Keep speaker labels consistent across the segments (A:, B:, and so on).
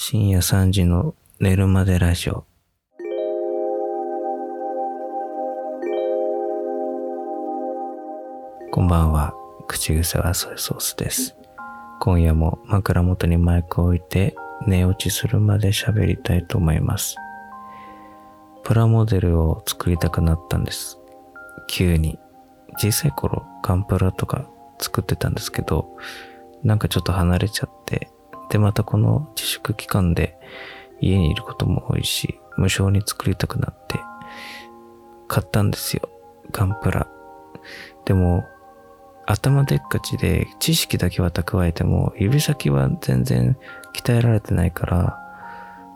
A: 深夜3時の寝るまでラジオ。こんばんは。口癖はソイソースです。今夜も枕元にマイクを置いて寝落ちするまで喋りたいと思います。プラモデルを作りたくなったんです。急に。小さい頃、ガンプラとか作ってたんですけど、なんかちょっと離れちゃって、で、またこの自粛期間で家にいることも多いし、無償に作りたくなって、買ったんですよ。ガンプラ。でも、頭でっかちで知識だけは蓄えても、指先は全然鍛えられてないから、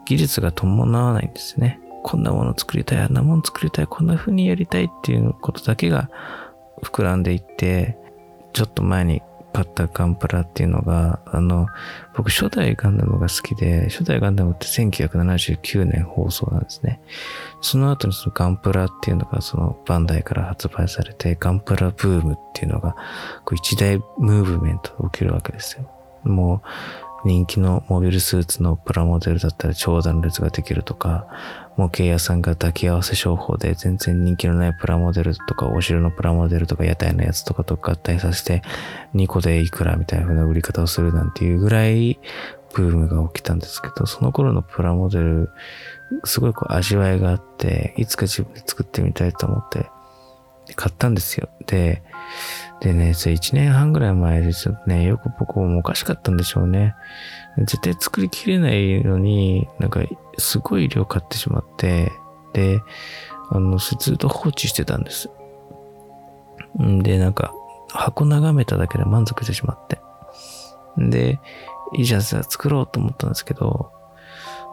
A: 技術が伴わないんですね。こんなもの作りたい、あんなもの作りたい、こんな風にやりたいっていうことだけが膨らんでいって、ちょっと前に買ったガンプラっていうのが、あの、僕初代ガンダムが好きで、初代ガンダムって1979年放送なんですね。その後にそのガンプラっていうのがそのバンダイから発売されて、ガンプラブームっていうのが、こう一大ムーブメントが起きるわけですよ。もう、人気のモビルスーツのプラモデルだったら長蛇の列ができるとか、模型屋さんが抱き合わせ商法で全然人気のないプラモデルとか、お城のプラモデルとか、屋台のやつとかと合体させて、2個でいくらみたいな風な売り方をするなんていうぐらい、ブームが起きたんですけど、その頃のプラモデル、すごいこう味わいがあって、いつか自分で作ってみたいと思って、買ったんですよ。で、でね、それ1年半ぐらい前でちょっとね、よく僕もおかしかったんでしょうね。絶対作りきれないのに、なんか、すごい量買ってしまって、で、あの、ずっと放置してたんです。んで、なんか、箱眺めただけで満足してしまって。んで、いいじゃんさ、作ろうと思ったんですけど、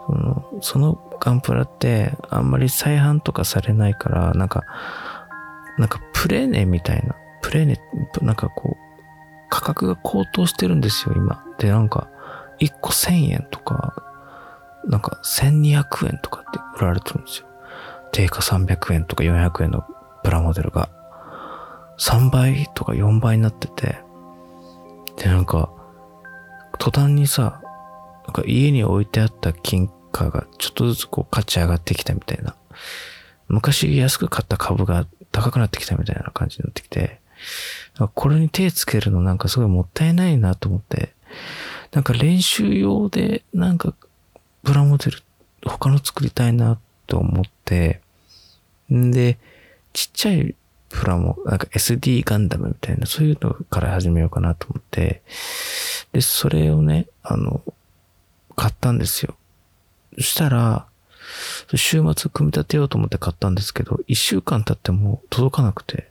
A: その、そのガンプラって、あんまり再販とかされないから、なんか、なんかプレネみたいな、プレネット、なんかこう、価格が高騰してるんですよ、今。で、なんか、1個1000円とか、なんか1200円とかって売られてるんですよ。定価300円とか400円のプラモデルが。3倍とか4倍になってて。で、なんか、途端にさ、なんか家に置いてあった金貨がちょっとずつこう価値上がってきたみたいな。昔安く買った株が高くなってきたみたいな感じになってきて、これに手つけるのなんかすごいもったいないなと思って、なんか練習用でなんかプラモデル他の作りたいなと思って、んで、ちっちゃいプラモ、なんか SD ガンダムみたいな、そういうのから始めようかなと思って、で、それをね、あの、買ったんですよ。そしたら、週末組み立てようと思って買ったんですけど、一週間経っても届かなくて。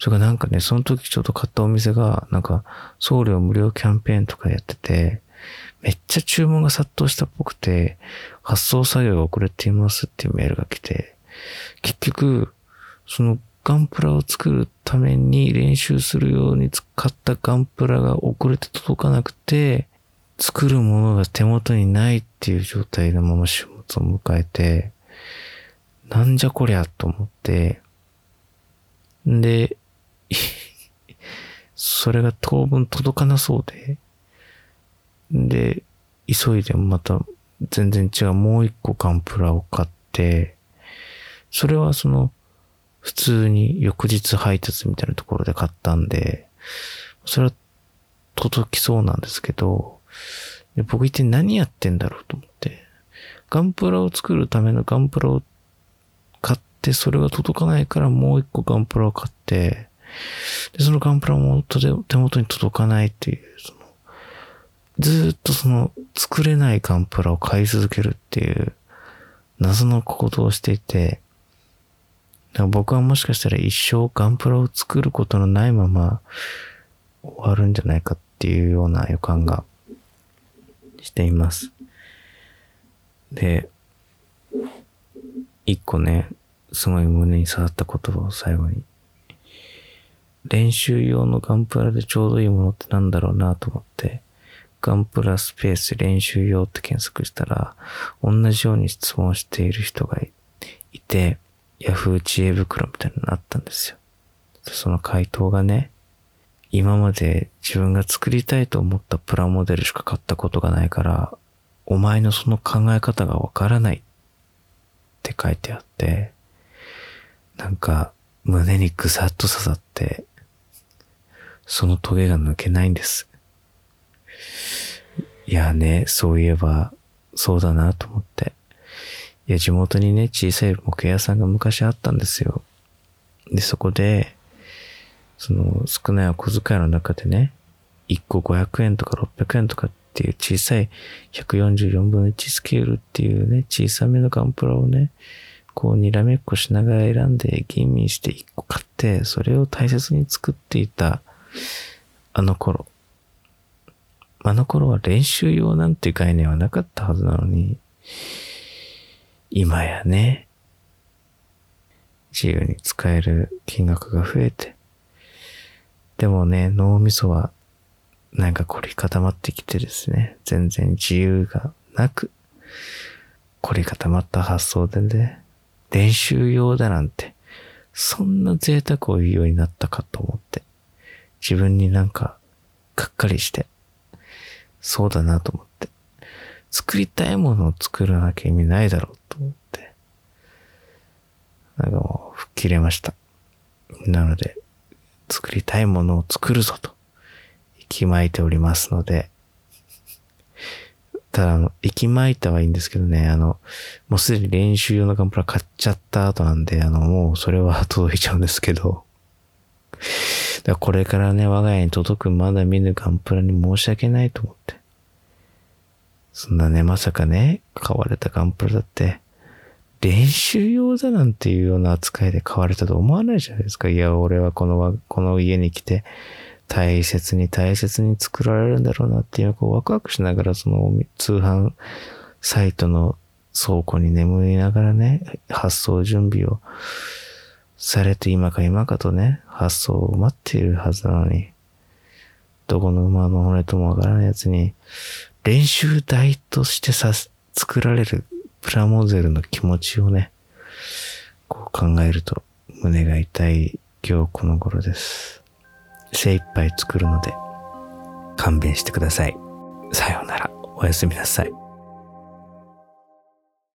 A: それがなんかね、その時ちょっと買ったお店が、なんか、送料無料キャンペーンとかやってて、めっちゃ注文が殺到したっぽくて、発送作業が遅れていますっていうメールが来て、結局、そのガンプラを作るために練習するように使ったガンプラが遅れて届かなくて、作るものが手元にないっていう状態のまま週末を迎えて、なんじゃこりゃと思って、で、それが当分届かなそうで、で、急いでまた全然違うもう一個ガンプラを買って、それはその、普通に翌日配達みたいなところで買ったんで、それは届きそうなんですけど、僕一体何やってんだろうと思って、ガンプラを作るためのガンプラを買って、それが届かないからもう一個ガンプラを買って、で、そのガンプラも手手元に届かないっていう、その、ずっとその、作れないガンプラを買い続けるっていう、謎の行動をしていて、だから僕はもしかしたら一生ガンプラを作ることのないまま終わるんじゃないかっていうような予感がしています。で、一個ね、すごい胸に刺さった言葉を最後に。練習用のガンプラでちょうどいいものってなんだろうなと思って、ガンプラスペース練習用って検索したら、同じように質問している人がいいて、ヤフー知恵袋みたいなのあったんですよ。その回答がね、今まで自分が作りたいと思ったプラモデルしか買ったことがないから、お前のその考え方がわからないって書いてあって、なんか胸にぐさっと刺さって、そのトゲが抜けないんです。いやね、そういえば、そうだなと思って。いや、地元にね、小さい模型屋さんが昔あったんですよ。で、そこで、その少ないお小遣いの中でね、1個500円とか600円とかっていう小さい144分の1スケールっていうね、小さめのガンプラをね、こうにらめっこしながら選んで吟味して1個買って、それを大切に作っていたあの頃。あの頃は練習用なんていう概念はなかったはずなのに、今やね、自由に使える金額が増えて、でもね、脳みそはなんか凝り固まってきてですね、全然自由がなく、凝り固まった発想でね、練習用だなんて、そんな贅沢を言うようになったかと思って、自分になんか、がっかりして、そうだなと思って、作りたいものを作らなきゃ意味ないだろうと思って、なんかもう、吹っ切れました。なので、作りたいものを作るぞと、息巻いておりますので、ただ、あの、息巻いたはいいんですけどね、あの、もうすでに練習用のガンプラ買っちゃった後なんで、あの、もうそれは 届いちゃうんですけど、だからこれからね、我が家に届くまだ見ぬガンプラに申し訳ないと思って。そんなね、まさかね、買われたガンプラだって、練習用だなんていうような扱いで買われたと思わないじゃないですか。いや、俺はこの、この家に来て、大切に大切に作られるんだろうなっていう、こうワクワクしながら、その通販サイトの倉庫に眠りながらね、発送準備をされて今か今かとね、発送を待っているはずなのに、どこの馬の骨ともわからないやつに、練習台としてさ、作られるプラモデルの気持ちをね、こう考えると胸が痛い今日この頃です。精一杯作るので勘弁してください。さようなら。おやすみなさい。